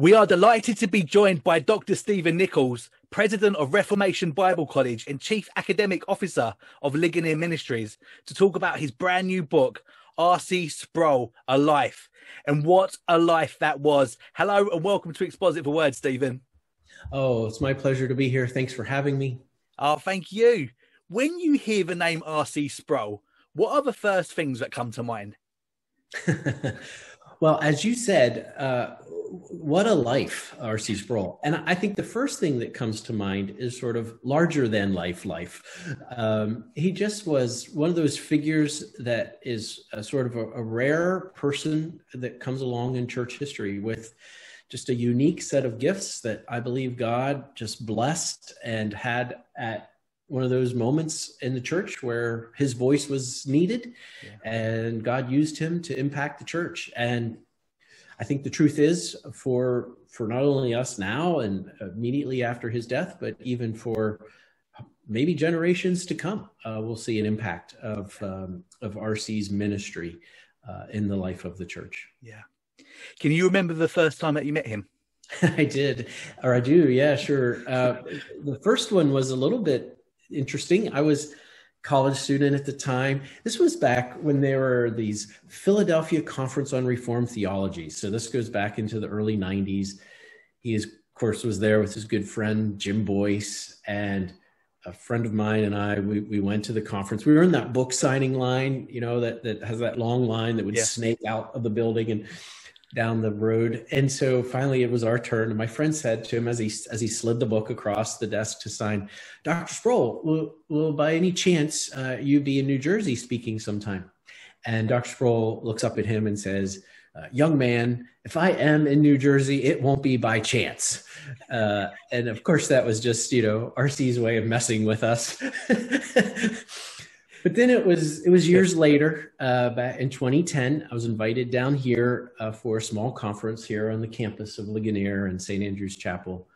We are delighted to be joined by Dr. Stephen Nichols, President of Reformation Bible College and Chief Academic Officer of Ligonier Ministries, to talk about his brand new book, R.C. Sproul, A Life. And what a life that was. Hello and welcome to Exposit for Words, Stephen. Oh, it's my pleasure to be here. Thanks for having me. Oh, thank you. When you hear the name R.C. Sproul, what are the first things that come to mind? well, as you said, uh, what a life, R.C. Sproul. And I think the first thing that comes to mind is sort of larger than life life. Um, he just was one of those figures that is a sort of a, a rare person that comes along in church history with just a unique set of gifts that I believe God just blessed and had at one of those moments in the church where his voice was needed yeah. and God used him to impact the church. And I think the truth is for for not only us now and immediately after his death, but even for maybe generations to come, uh, we'll see an impact of um, of RC's ministry uh, in the life of the church. Yeah. Can you remember the first time that you met him? I did, or I do. Yeah, sure. Uh, the first one was a little bit interesting. I was college student at the time. This was back when there were these Philadelphia Conference on Reformed Theology. So this goes back into the early 90s. He, is, of course, was there with his good friend Jim Boice and a friend of mine and I. We, we went to the conference. We were in that book signing line, you know, that, that has that long line that would yeah. snake out of the building. And down the road. And so finally it was our turn. And my friend said to him as he as he slid the book across the desk to sign, Dr. Sproul, will, will by any chance uh, you be in New Jersey speaking sometime? And Dr. Sproul looks up at him and says, uh, young man, if I am in New Jersey, it won't be by chance. Uh, and of course, that was just, you know, RC's way of messing with us. but then it was it was years later uh, back in 2010 i was invited down here uh, for a small conference here on the campus of ligonier and st andrew's chapel.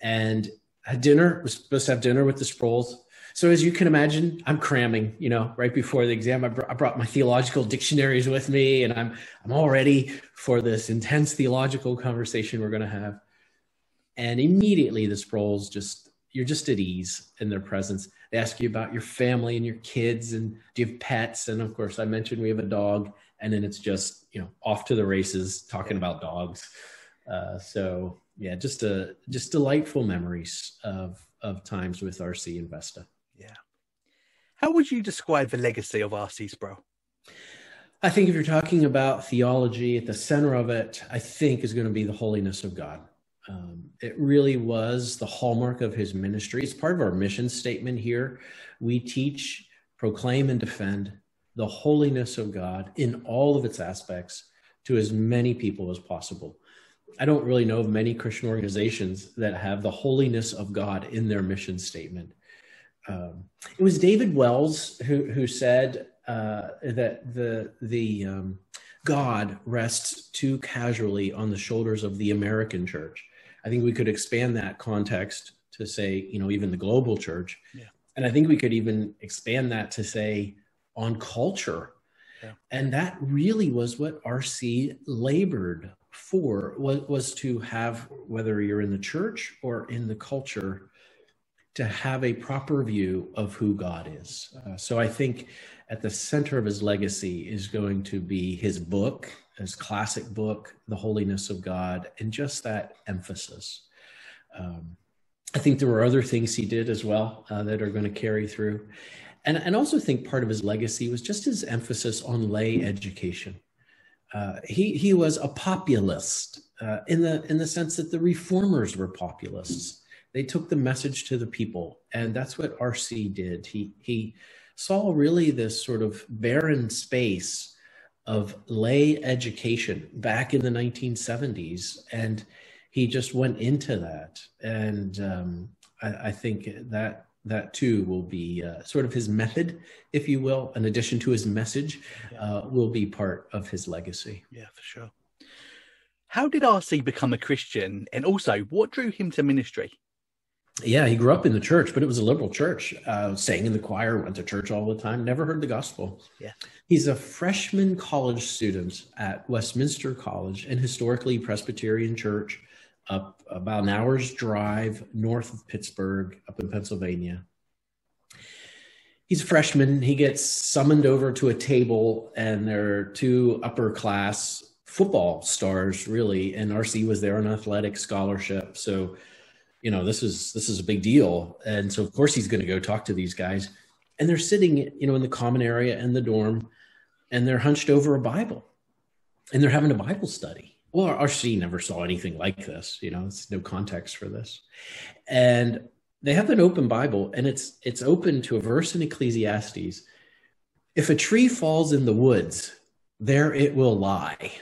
And had dinner was supposed to have dinner with the Sprouls. so as you can imagine i'm cramming you know right before the exam. I, br- I brought my theological dictionaries with me and i'm i'm all ready for this intense theological conversation we're going to have. And immediately the Sprouls just you're just at ease in their presence they ask you about your family and your kids and do you have pets? And of course, I mentioned we have a dog. And then it's just, you know, off to the races talking about dogs. Uh, so yeah, just a just delightful memories of of times with RC and Vesta. Yeah. How would you describe the legacy of RC Sproul? I think if you're talking about theology, at the center of it, I think is going to be the holiness of God. Um, it really was the hallmark of his ministry. It's part of our mission statement here. We teach, proclaim, and defend the holiness of God in all of its aspects to as many people as possible. I don't really know of many Christian organizations that have the holiness of God in their mission statement. Um, it was David Wells who, who said uh, that the, the um, God rests too casually on the shoulders of the American church. I think we could expand that context to say, you know, even the global church. Yeah. And I think we could even expand that to say on culture. Yeah. And that really was what RC labored for was, was to have, whether you're in the church or in the culture, to have a proper view of who God is. Uh, so I think at the center of his legacy is going to be his book his classic book, The Holiness of God, and just that emphasis. Um, I think there were other things he did as well uh, that are going to carry through. And, and also think part of his legacy was just his emphasis on lay education. Uh, he, he was a populist uh, in, the, in the sense that the reformers were populists. They took the message to the people, and that's what RC did. He, he saw really this sort of barren space of lay education back in the 1970s. And he just went into that. And um, I, I, think that that too will be uh, sort of his method, if you will, in addition to his message, uh, will be part of his legacy. Yeah, for sure. How did RC become a Christian? And also, what drew him to ministry? Yeah, he grew up in the church, but it was a liberal church. Uh, sang in the choir, went to church all the time, never heard the gospel. Yeah. He's a freshman college student at Westminster College, an historically Presbyterian church up about an hour's drive north of Pittsburgh, up in Pennsylvania. He's a freshman. He gets summoned over to a table, and there are two upper class football stars, really. And RC was there on athletic scholarship. So you know this is this is a big deal. And so of course he's going to go talk to these guys. And they're sitting you know in the common area in the dorm and they're hunched over a bible. And they're having a bible study. Well our rc never saw anything like this you know it's no context for this. And they have an open bible and it's it's open to a verse in ecclesiastes. If a tree falls in the woods there it will lie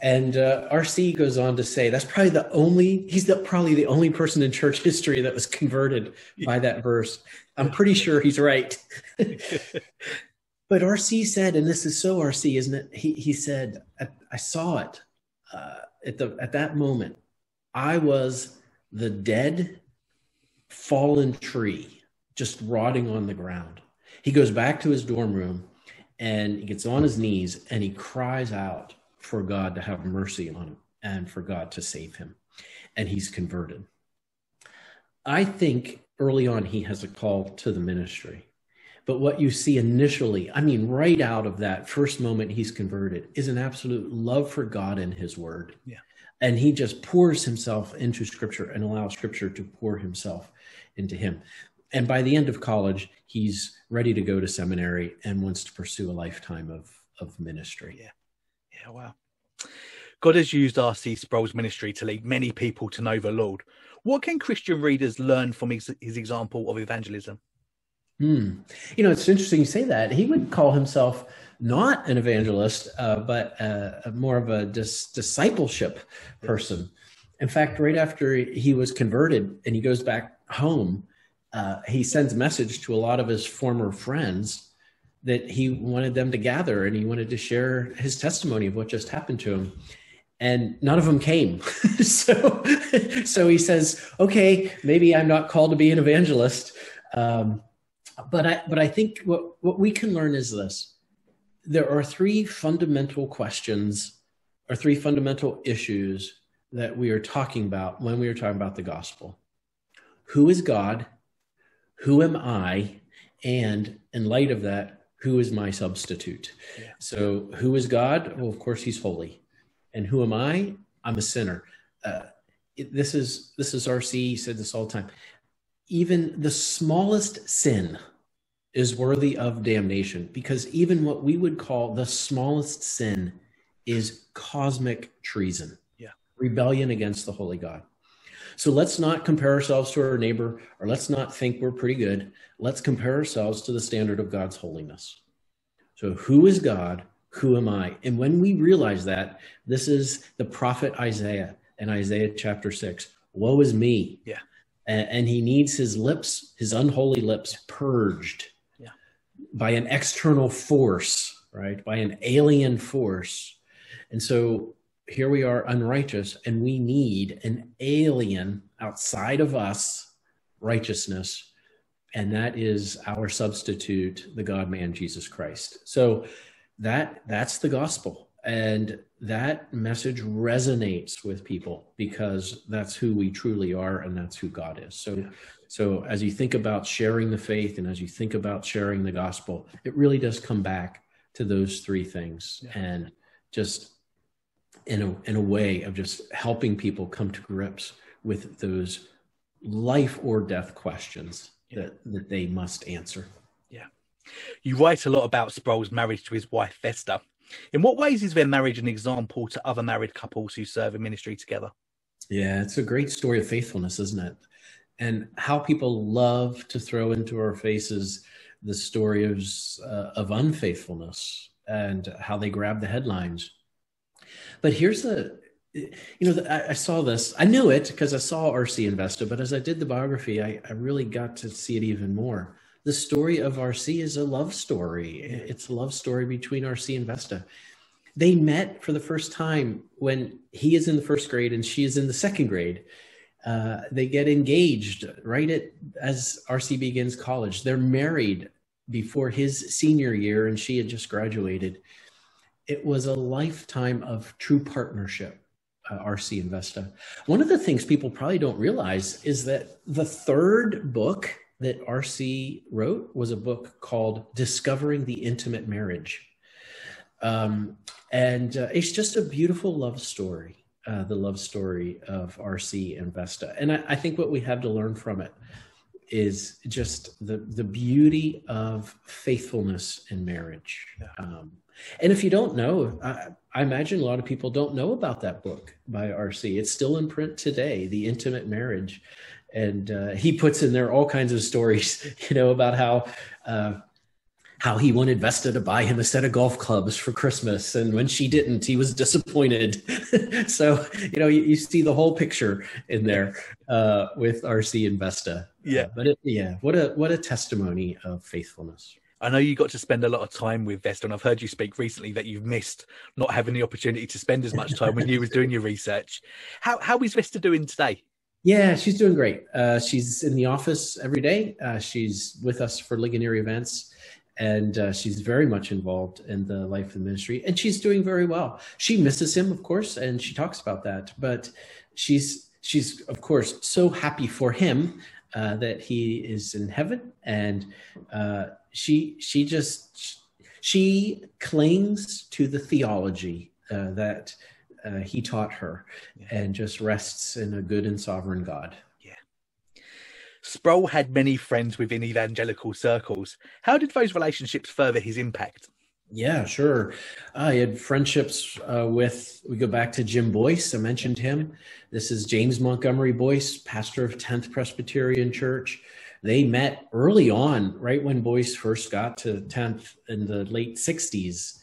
and uh, RC goes on to say that's probably the only, he's the, probably the only person in church history that was converted by that verse. I'm pretty sure he's right. but RC said, and this is so RC, isn't it? He, he said, I, I saw it uh, at, the, at that moment. I was the dead, fallen tree, just rotting on the ground. He goes back to his dorm room and he gets on his knees and he cries out for God to have mercy on him and for God to save him. And he's converted. I think early on he has a call to the ministry. But what you see initially, I mean, right out of that first moment he's converted, is an absolute love for God and his word. Yeah. And he just pours himself into scripture and allows scripture to pour himself into him. And by the end of college, he's ready to go to seminary and wants to pursue a lifetime of, of ministry. Yeah. Yeah, wow. God has used R.C. Sproul's ministry to lead many people to know the Lord. What can Christian readers learn from his, his example of evangelism? Hmm. You know, it's interesting you say that. He would call himself not an evangelist, uh, but uh, more of a dis- discipleship person. In fact, right after he was converted and he goes back home, uh, he sends a message to a lot of his former friends that he wanted them to gather and he wanted to share his testimony of what just happened to him. And none of them came. So so he says okay maybe i'm not called to be an evangelist. Um, but i but i think what what we can learn is this. There are three fundamental questions or three fundamental issues that we are talking about when we are talking about the gospel. Who is god? Who am i? And in light of that who is my substitute? Yeah. So, who is God? Well, of course, He's holy. And who am I? I'm a sinner. Uh, it, this is this is RC he said this all the time. Even the smallest sin is worthy of damnation because even what we would call the smallest sin is cosmic treason. Yeah. Rebellion against the holy God. So let's not compare ourselves to our neighbor or let's not think we're pretty good. Let's compare ourselves to the standard of God's holiness. So, who is God? Who am I? And when we realize that, this is the prophet Isaiah in Isaiah chapter 6. Woe is me. Yeah. And, and he needs his lips, his unholy lips, purged yeah. by an external force, right? By an alien force. And so here we are unrighteous and we need an alien outside of us righteousness and that is our substitute the god man jesus christ so that that's the gospel and that message resonates with people because that's who we truly are and that's who god is so yeah. so as you think about sharing the faith and as you think about sharing the gospel it really does come back to those three things yeah. and just in a, in a way of just helping people come to grips with those life or death questions yeah. that, that they must answer. Yeah. You write a lot about Sproul's marriage to his wife, Vesta. In what ways is their marriage an example to other married couples who serve in ministry together? Yeah, it's a great story of faithfulness, isn't it? And how people love to throw into our faces the story of, uh, of unfaithfulness and how they grab the headlines but here's the, you know, the, I, saw this. I knew it because I saw RC and Vesta, but as I did the biography, I, I really got to see it even more. The story of RC is a love story. It's a love story between RC and Vesta. They met for the first time when he is in the first grade and she is in the second grade. Uh, they get engaged right at as RC begins college. They're married before his senior year, and she had just graduated. It was a lifetime of true partnership. Uh, RC and Vesta. One of the things people probably don't realize is that the third book that RC wrote was a book called Discovering the Intimate Marriage. Um, and uh, it's just a beautiful love story, uh, the love story of RC and Vesta. And I, I, think what we have to learn from it is just the, the beauty of faithfulness in marriage. Um, and if you don't know, I, I, imagine a lot of people don't know about that book by RC. It's still in print today, The Intimate Marriage. And uh, he puts in there all kinds of stories, you know, about how uh, how he wanted Vesta to buy him a set of golf clubs for Christmas. And when she didn't, he was disappointed. so, you know, you, you, see the whole picture in there uh, with RC and Vesta. Yeah. Uh, but it, yeah, what a, what a testimony of faithfulness. I know you got to spend a lot of time with Vesta, and I've heard you speak recently that you've missed not having the opportunity to spend as much time when you was doing your research. How how is Vesta doing today? Yeah, she's doing great. Uh, she's in the office every day. Uh, she's with us for Ligonier events and uh, she's very much involved in the life of the ministry and she's doing very well she misses him of course and she talks about that but she's she's of course so happy for him uh, that he is in heaven and uh, she she just she clings to the theology uh, that uh, he taught her and just rests in a good and sovereign god Yeah. Sproul had many friends within evangelical circles. How did those relationships further his impact? Yeah, sure. I had friendships uh, with, we go back to Jim Boice. I mentioned him. This is James Montgomery Boice, pastor of 10th Presbyterian Church. They met early on, right when Boyce first got to 10th in the late 60s,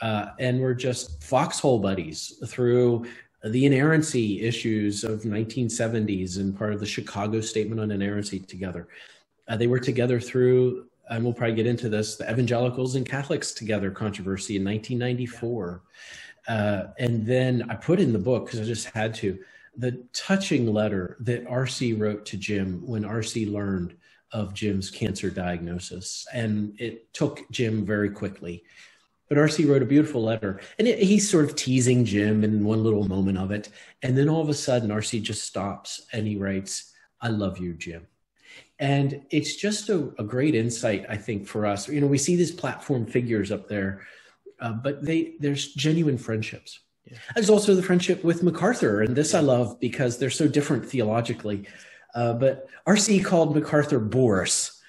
uh, and were just foxhole buddies through the inerrancy issues of 1970s and part of the Chicago Statement on Inerrancy together. Uh, they were together through, and we'll probably get into this, the Evangelicals and Catholics Together controversy in 1994. Uh, and then I put in the book because I just had to the touching letter that RC wrote to Jim when RC learned of Jim's cancer diagnosis. And it took Jim very quickly but RC wrote a beautiful letter, and it, he's sort of teasing Jim in one little moment of it, and then all of a sudden RC just stops and he writes, "I love you, Jim." And it's just a, a great insight, I think, for us. You know, we see these platform figures up there, uh, but they there's genuine friendships. Yeah. There's also the friendship with MacArthur, and this I love because they're so different theologically. Uh, but RC called MacArthur Boris,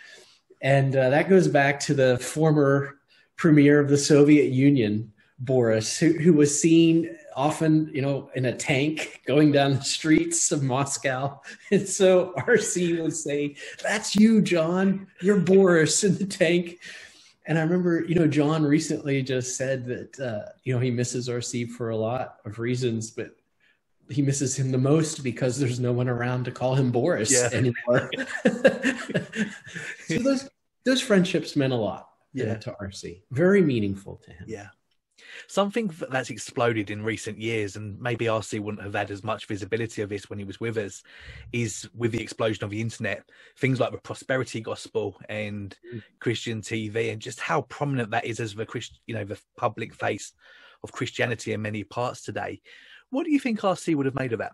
and uh, that goes back to the former premier of the Soviet Union, Boris, who, who was seen often, you know, in a tank going down the streets of Moscow. And so RC would say, That's you, John. You're Boris in the tank. And I remember, you know, John recently just said that, uh, you know, he misses RC for a lot of reasons, but he misses him the most because there's no one around to call him Boris yeah. anymore. so those those friendships meant a lot yeah. to RC. Very meaningful to him. Yeah. Something that's exploded in recent years, and maybe RC wouldn't have had as much visibility of this when he was with us, is with the explosion of the internet, things like the prosperity gospel and mm. Christian TV, and just how prominent that is as the Christ, you know, the public face of Christianity in many parts today. What do you think RC would have made of that?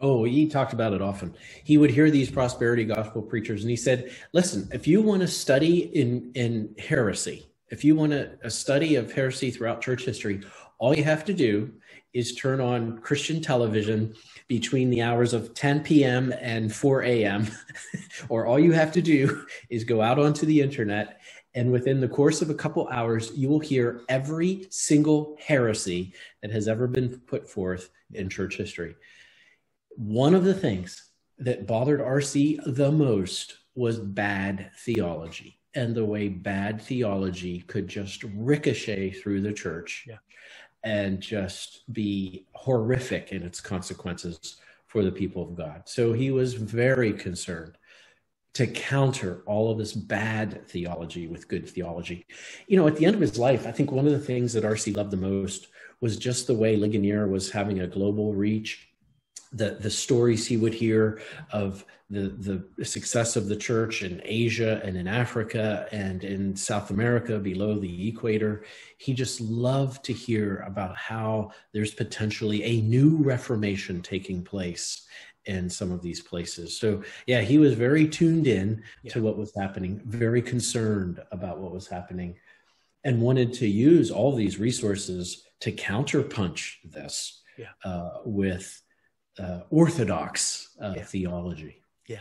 Oh, he talked about it often. He would hear these prosperity gospel preachers, and he said, "Listen, if you want to study in in heresy, if you want a, a study of heresy throughout church history, all you have to do is turn on Christian television between the hours of 10 p.m. and 4 a.m., or all you have to do is go out onto the internet." And within the course of a couple hours, you will hear every single heresy that has ever been put forth in church history one of the things that bothered RC the most was bad theology and the way bad theology could just ricochet through the church yeah. and just be horrific in its consequences for the people of God. So he was very concerned to counter all of this bad theology with good theology. You know, at the end of his life, I think one of the things that RC loved the most was just the way Ligonier was having a global reach the the stories he would hear of the the success of the church in Asia and in Africa and in South America below the equator. He just loved to hear about how there's potentially a new reformation taking place in some of these places. So yeah, he was very tuned in yeah. to what was happening, very concerned about what was happening, and wanted to use all these resources to counterpunch this yeah. uh, with uh, orthodox uh, yeah. theology. Yeah.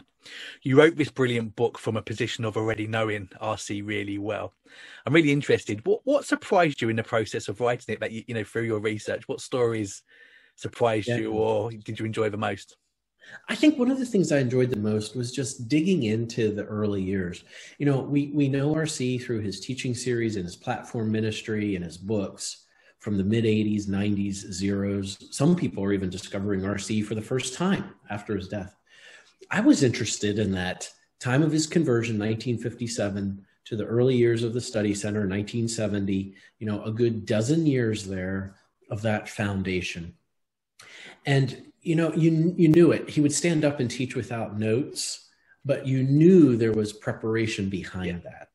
You wrote this brilliant book from a position of already knowing RC really well. I'm really interested. What what surprised you in the process of writing it that you, you know through your research? What stories surprised yeah. you or did you enjoy the most? I think one of the things I enjoyed the most was just digging into the early years. You know, we we know RC through his teaching series and his platform ministry and his books from the mid 80s, 90s, zeros. Some people are even discovering RC for the first time after his death. I was interested in that time of his conversion, 1957, to the early years of the study center, 1970, you know, a good dozen years there of that foundation. And, you know, you, you knew it. He would stand up and teach without notes, but you knew there was preparation behind yeah. that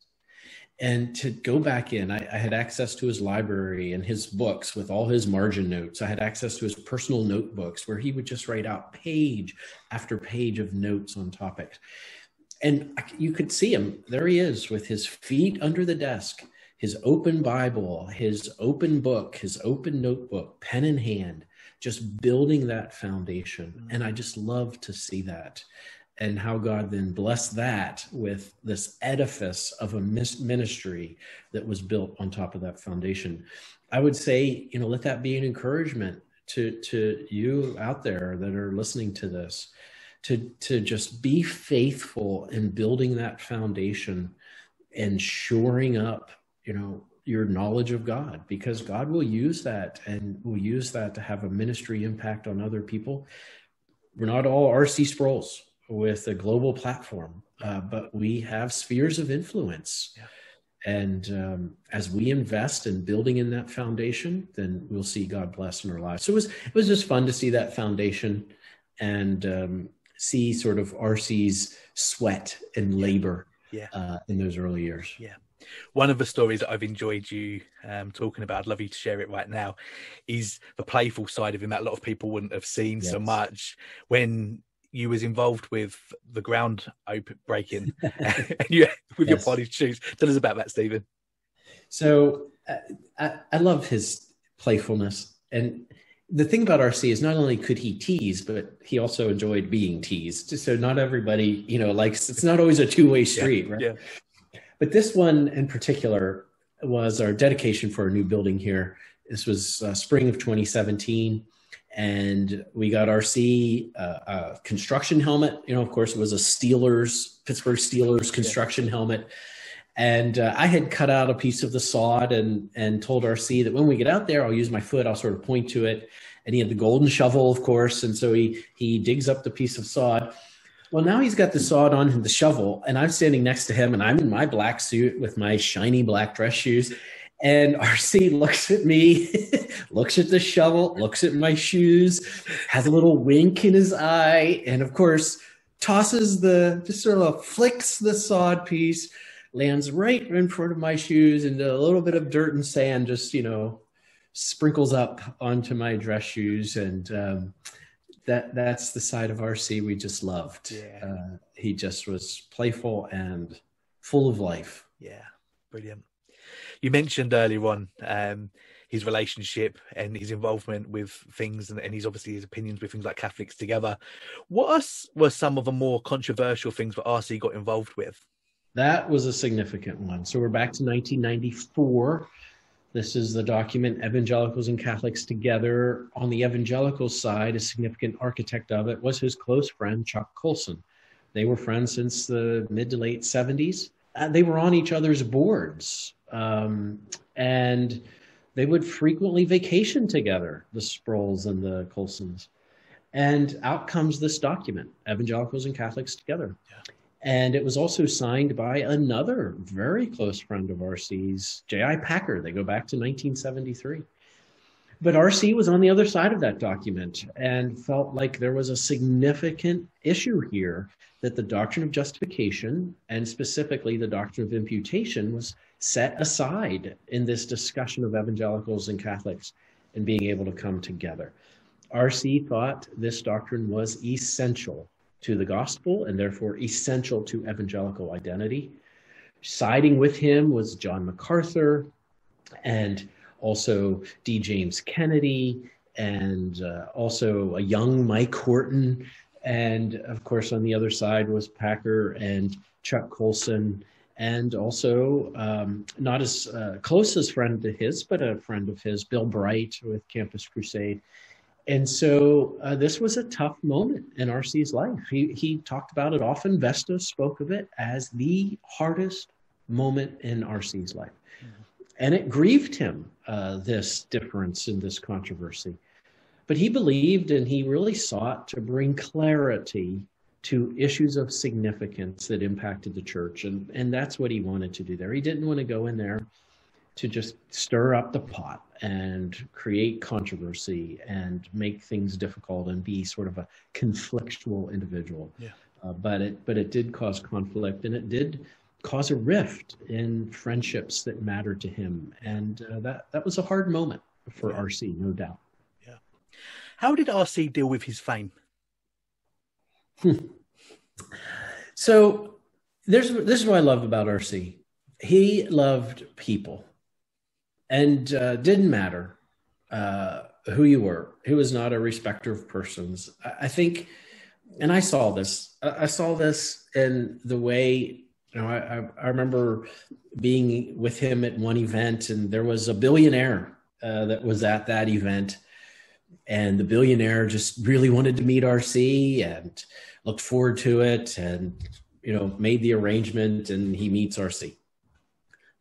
and to go back in I, I, had access to his library and his books with all his margin notes. I had access to his personal notebooks where he would just write out page after page of notes on topics. And you could see him. There he is with his feet under the desk his open bible his open book his open notebook pen in hand just building that foundation. Mm-hmm. and i just love to see that and how God then blessed that with this edifice of a ministry that was built on top of that foundation. I would say, you know, let that be an encouragement to to you out there that are listening to this, to to just be faithful in building that foundation and shoring up, you know, your knowledge of God because God will use that and will use that to have a ministry impact on other people. We're not all R.C. Sproul's with a global platform, uh, but we have spheres of influence. Yeah. And um, as we invest in building in that foundation, then we'll see God bless in our lives. So it was it was just fun to see that foundation and um, see sort of RC's sweat and labor yeah. Uh, in those early years. Yeah. One of the stories that I've enjoyed you um, talking about, I'd love you to share it right now, is the playful side of him that a lot of people wouldn't have seen yes. so much when you was involved with the ground open breaking you, with yes. your polished shoes. Tell us about that, Stephen. So uh, I, I love his playfulness, and the thing about RC is not only could he tease, but he also enjoyed being teased. So not everybody, you know, likes. It's not always a two way street, yeah, right? Yeah. But this one in particular was our dedication for a new building here. This was uh, spring of 2017 and we got RC uh, a construction helmet. You know, of course, it was a Steelers Pittsburgh Steelers construction yeah. helmet. And uh, I had cut out a piece of the sod and and told RC that when we get out there, I'll use my foot. I'll sort of point to it. And he had the golden shovel, of course. And so he he digs up the piece of sod. Well, now he's got the sod on the shovel, and I'm standing next to him, and I'm in my black suit with my shiny black dress shoes, and RC looks at me, looks at the shovel, looks at my shoes, has a little wink in his eye, and of course, tosses the, just sort of flicks the sod piece, lands right in front of my shoes, and a little bit of dirt and sand just, you know, sprinkles up onto my dress shoes. And um, that that's the side of RC we just loved. Yeah. Uh, he just was playful and full of life. Yeah, brilliant you mentioned earlier on um, his relationship and his involvement with things, and, and his obviously his opinions with things like Catholics Together. What were some of the more controversial things that RC got involved with? That was a significant one. So we're back to 1994. This is the document Evangelicals and Catholics Together. On the evangelical side, a significant architect of it was his close friend, Chuck Colson. They were friends since the mid to late 70s. Uh, they were on each other's boards. Um, and they would frequently vacation together, the Sprouls and the Colsons. And out comes this document, Evangelicals and Catholics Together. Yeah. And it was also signed by another very close friend of RC's, J.I. Packer. They go back to 1973. But RC was on the other side of that document and felt like there was a significant issue here that the doctrine of justification and specifically the doctrine of imputation was set aside in this discussion of evangelicals and Catholics and being able to come together. RC thought this doctrine was essential to the gospel and therefore essential to evangelical identity. Siding with him was John MacArthur and also D. James Kennedy and uh, also a young Mike Horton. And of course, on the other side was Packer and Chuck Colson, and also um, not as uh, close as friend to his, but a friend of his, Bill Bright with Campus Crusade. And so uh, this was a tough moment in RC's life. He, he talked about it often. Vesta spoke of it as the hardest moment in RC's life. Mm-hmm. And it grieved him, uh, this difference in this controversy. But he believed and he really sought to bring clarity to issues of significance that impacted the church. And, and that's what he wanted to do there. He didn't want to go in there to just stir up the pot and create controversy and make things difficult and be sort of a conflictual individual. Yeah. Uh, but it but it did cause conflict and it did cause a rift in friendships that mattered to him and uh, that that was a hard moment for yeah. RC, no doubt. Yeah. How did RC deal with his fame? So there's this is what I love about RC. He loved people and uh, didn't matter uh, who you were. He was not a respecter of persons. I, I think, and I saw this. I, I, saw this in the way. You know, I, I remember being with him at one event, and there was a billionaire uh, that was at that event, and the billionaire just really wanted to meet RC and looked forward to it, and you know, made the arrangement, and he meets RC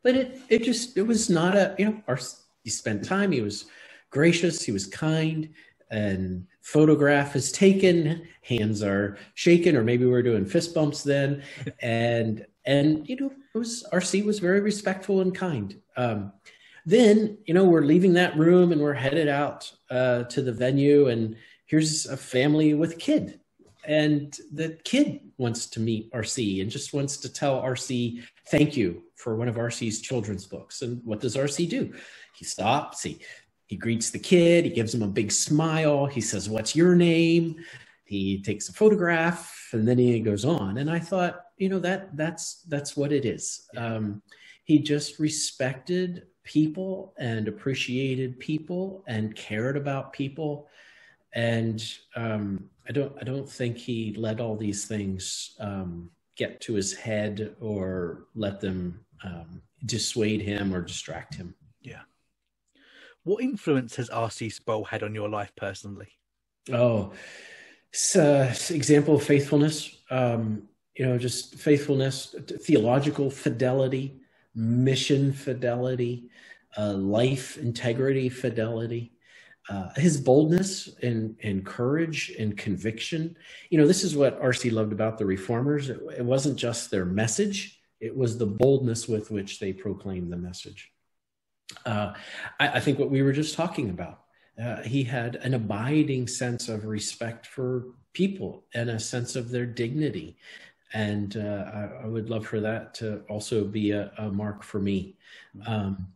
but it it just it was not a you know our he spent time he was gracious he was kind and photograph is taken hands are shaken or maybe we are doing fist bumps then. And and you know it was rc was very respectful and kind. Um, then you know we're leaving that room and we're headed out uh, to the venue and here's a family with a kid and the kid wants to meet rc and just wants to tell rc thank you for one of RC's children's books. And what does RC do? He stops, he, he greets the kid, he gives him a big smile, he says, What's your name? He takes a photograph and then he goes on. And I thought, you know, that that's that's what it is. Um, he just respected people and appreciated people and cared about people. And um, I don't I don't think he let all these things um, get to his head or let them um, dissuade him or distract him. Yeah. What influence has R.C. Sproul had on your life personally? Oh, it's an example of faithfulness. Um, you know, just faithfulness, theological fidelity, mission fidelity, uh, life integrity fidelity. Uh, his boldness and, and courage and conviction. You know, this is what RC loved about the reformers. It, it wasn't just their message, it was the boldness with which they proclaimed the message. Uh, I, I, think what we were just talking about, uh, he had an abiding sense of respect for people and a sense of their dignity. And uh, I, I, would love for that to also be a, a mark for me. Um,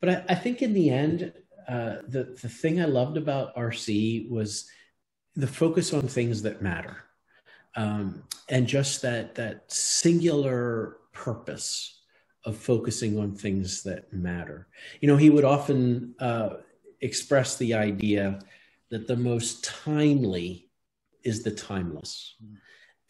but I, I, think in the end, uh, the, the thing I loved about RC was the focus on things that matter. Um, and just that that singular purpose of focusing on things that matter. You know, he would often uh, express the idea that the most timely is the timeless.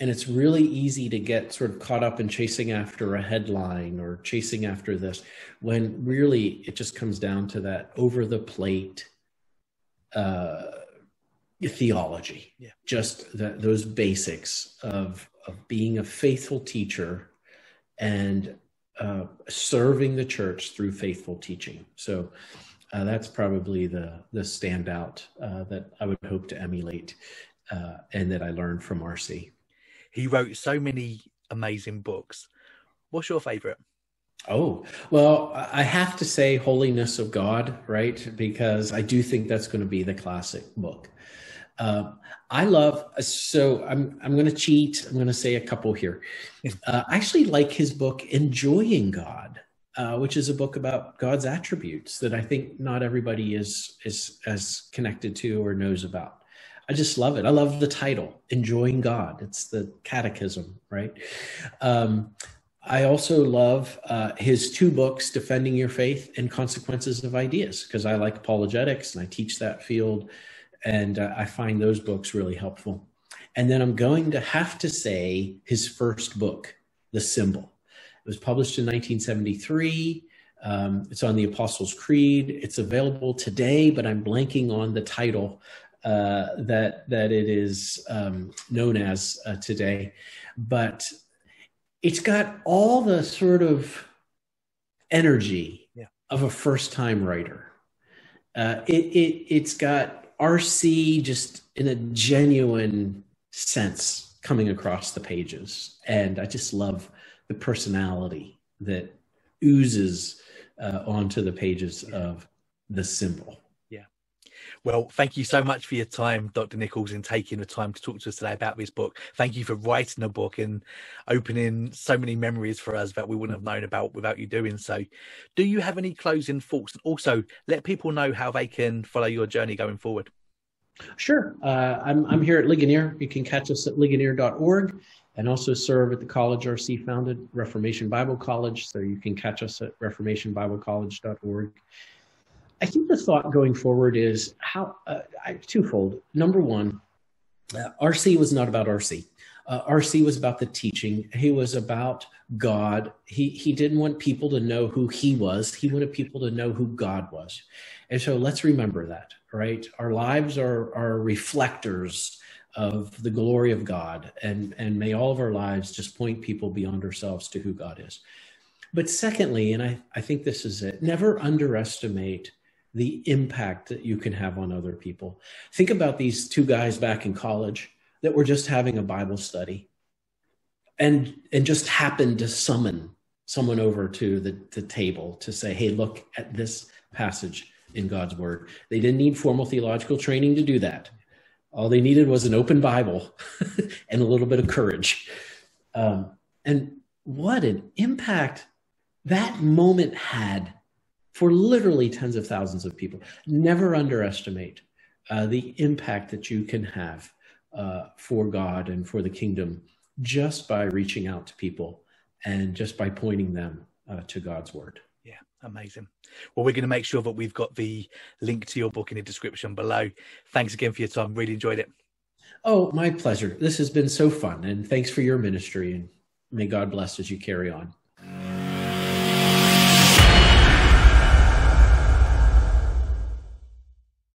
And it's really easy to get sort of caught up in chasing after a headline or chasing after this when really it just comes down to that over the plate uh, theology. Yeah. Just that, those basics of, of being a faithful teacher and uh, serving the church through faithful teaching. So uh, that's probably the the standout uh, that I would hope to emulate, uh, and that I learned from RC. He wrote so many amazing books. What's your favorite? Oh, well, I have to say Holiness of God, right? Because I do think that's going to be the classic book. Uh, I love, so I'm, I'm going to cheat. I'm going to say a couple here. Uh, I actually like his book, Enjoying God, uh, which is a book about God's attributes that I think not everybody is, is as connected to or knows about. I just love it. I love the title, Enjoying God. It's the catechism, right? Um, I also love uh, his two books, Defending Your Faith and Consequences of Ideas, because I like apologetics and I teach that field. And uh, I find those books really helpful. And then I'm going to have to say his first book, The Symbol. It was published in 1973. Um, it's on the Apostles' Creed. It's available today, but I'm blanking on the title uh, that that it is um, known as uh, today. But it's got all the sort of energy yeah. of a first time writer. Uh, it, it, it's got RC just in a genuine sense coming across the pages. And I just love the personality that oozes uh, onto the pages of the symbol. Well, thank you so much for your time, Dr. Nichols, in taking the time to talk to us today about this book. Thank you for writing a book and opening so many memories for us that we wouldn't have known about without you doing so. Do you have any closing thoughts? And also, let people know how they can follow your journey going forward. Sure. Uh, I'm, I'm here at Ligonier. You can catch us at ligonier.org and also serve at the college RC founded, Reformation Bible College. So you can catch us at reformationbiblecollege.org. I think the thought going forward is how uh, twofold. Number one, uh, RC was not about RC. Uh, RC was about the teaching. He was about God. He he didn't want people to know who he was. He wanted people to know who God was. And so let's remember that, right? Our lives are are reflectors of the glory of God, and and may all of our lives just point people beyond ourselves to who God is. But secondly, and I, I think this is it, never underestimate the impact that you can have on other people. Think about these two guys back in college that were just having a Bible study and and just happened to summon someone over to the, the table to say, hey, look at this passage in God's word. They didn't need formal theological training to do that. All they needed was an open Bible and a little bit of courage. Um, and what an impact that moment had for literally tens of thousands of people. Never underestimate uh, the impact that you can have uh, for God and for the kingdom just by reaching out to people and just by pointing them uh, to God's word. Yeah, amazing. Well, we're going to make sure that we've got the link to your book in the description below. Thanks again for your time. Really enjoyed it. Oh, my pleasure. This has been so fun. And thanks for your ministry. And may God bless as you carry on.